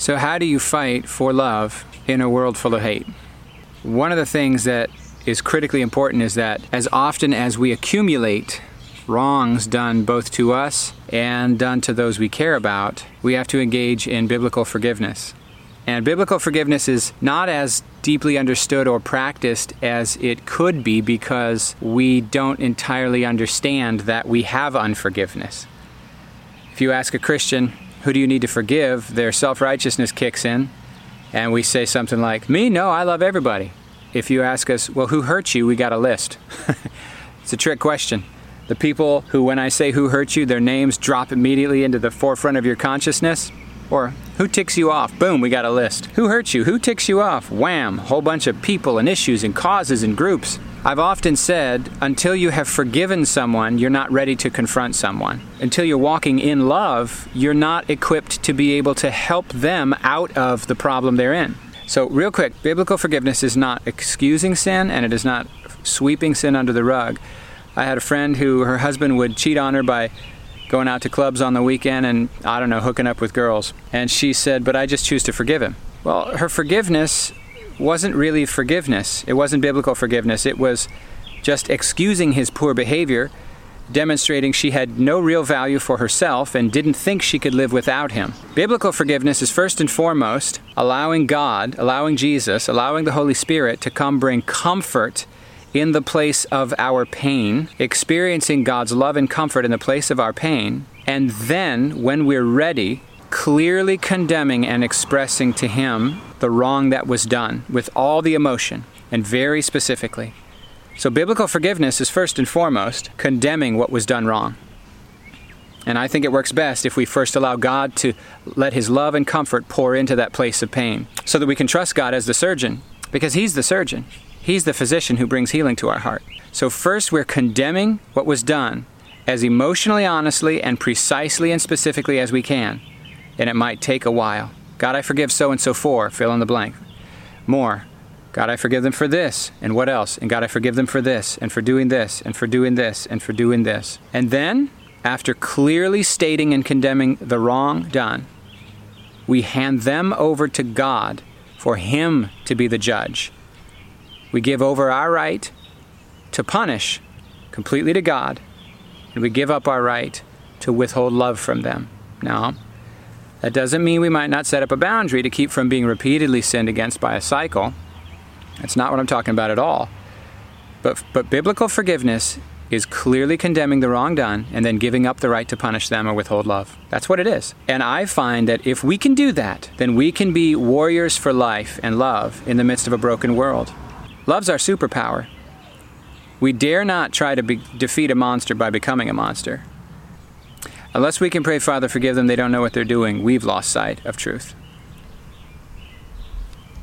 So, how do you fight for love in a world full of hate? One of the things that is critically important is that as often as we accumulate wrongs done both to us and done to those we care about, we have to engage in biblical forgiveness. And biblical forgiveness is not as deeply understood or practiced as it could be because we don't entirely understand that we have unforgiveness. If you ask a Christian, who do you need to forgive? Their self righteousness kicks in, and we say something like, Me? No, I love everybody. If you ask us, Well, who hurt you? we got a list. it's a trick question. The people who, when I say who hurt you, their names drop immediately into the forefront of your consciousness. Or who ticks you off? Boom, we got a list. Who hurts you? Who ticks you off? Wham, whole bunch of people and issues and causes and groups. I've often said, until you have forgiven someone, you're not ready to confront someone. Until you're walking in love, you're not equipped to be able to help them out of the problem they're in. So, real quick, biblical forgiveness is not excusing sin and it is not sweeping sin under the rug. I had a friend who her husband would cheat on her by going out to clubs on the weekend and, I don't know, hooking up with girls. And she said, But I just choose to forgive him. Well, her forgiveness wasn't really forgiveness, it wasn't biblical forgiveness. It was just excusing his poor behavior, demonstrating she had no real value for herself and didn't think she could live without him. Biblical forgiveness is first and foremost allowing God, allowing Jesus, allowing the Holy Spirit to come bring comfort in the place of our pain, experiencing God's love and comfort in the place of our pain, and then, when we're ready, clearly condemning and expressing to Him the wrong that was done with all the emotion and very specifically. So, biblical forgiveness is first and foremost condemning what was done wrong. And I think it works best if we first allow God to let His love and comfort pour into that place of pain so that we can trust God as the surgeon because He's the surgeon. He's the physician who brings healing to our heart. So, first, we're condemning what was done as emotionally, honestly, and precisely and specifically as we can. And it might take a while. God, I forgive so and so for, fill in the blank. More. God, I forgive them for this, and what else? And God, I forgive them for this, and for doing this, and for doing this, and for doing this. And then, after clearly stating and condemning the wrong done, we hand them over to God for Him to be the judge we give over our right to punish completely to God, and we give up our right to withhold love from them. Now, that doesn't mean we might not set up a boundary to keep from being repeatedly sinned against by a cycle. That's not what I'm talking about at all. But, but biblical forgiveness is clearly condemning the wrong done and then giving up the right to punish them or withhold love. That's what it is. And I find that if we can do that, then we can be warriors for life and love in the midst of a broken world. Love's our superpower. We dare not try to be, defeat a monster by becoming a monster. Unless we can pray, Father, forgive them, they don't know what they're doing, we've lost sight of truth.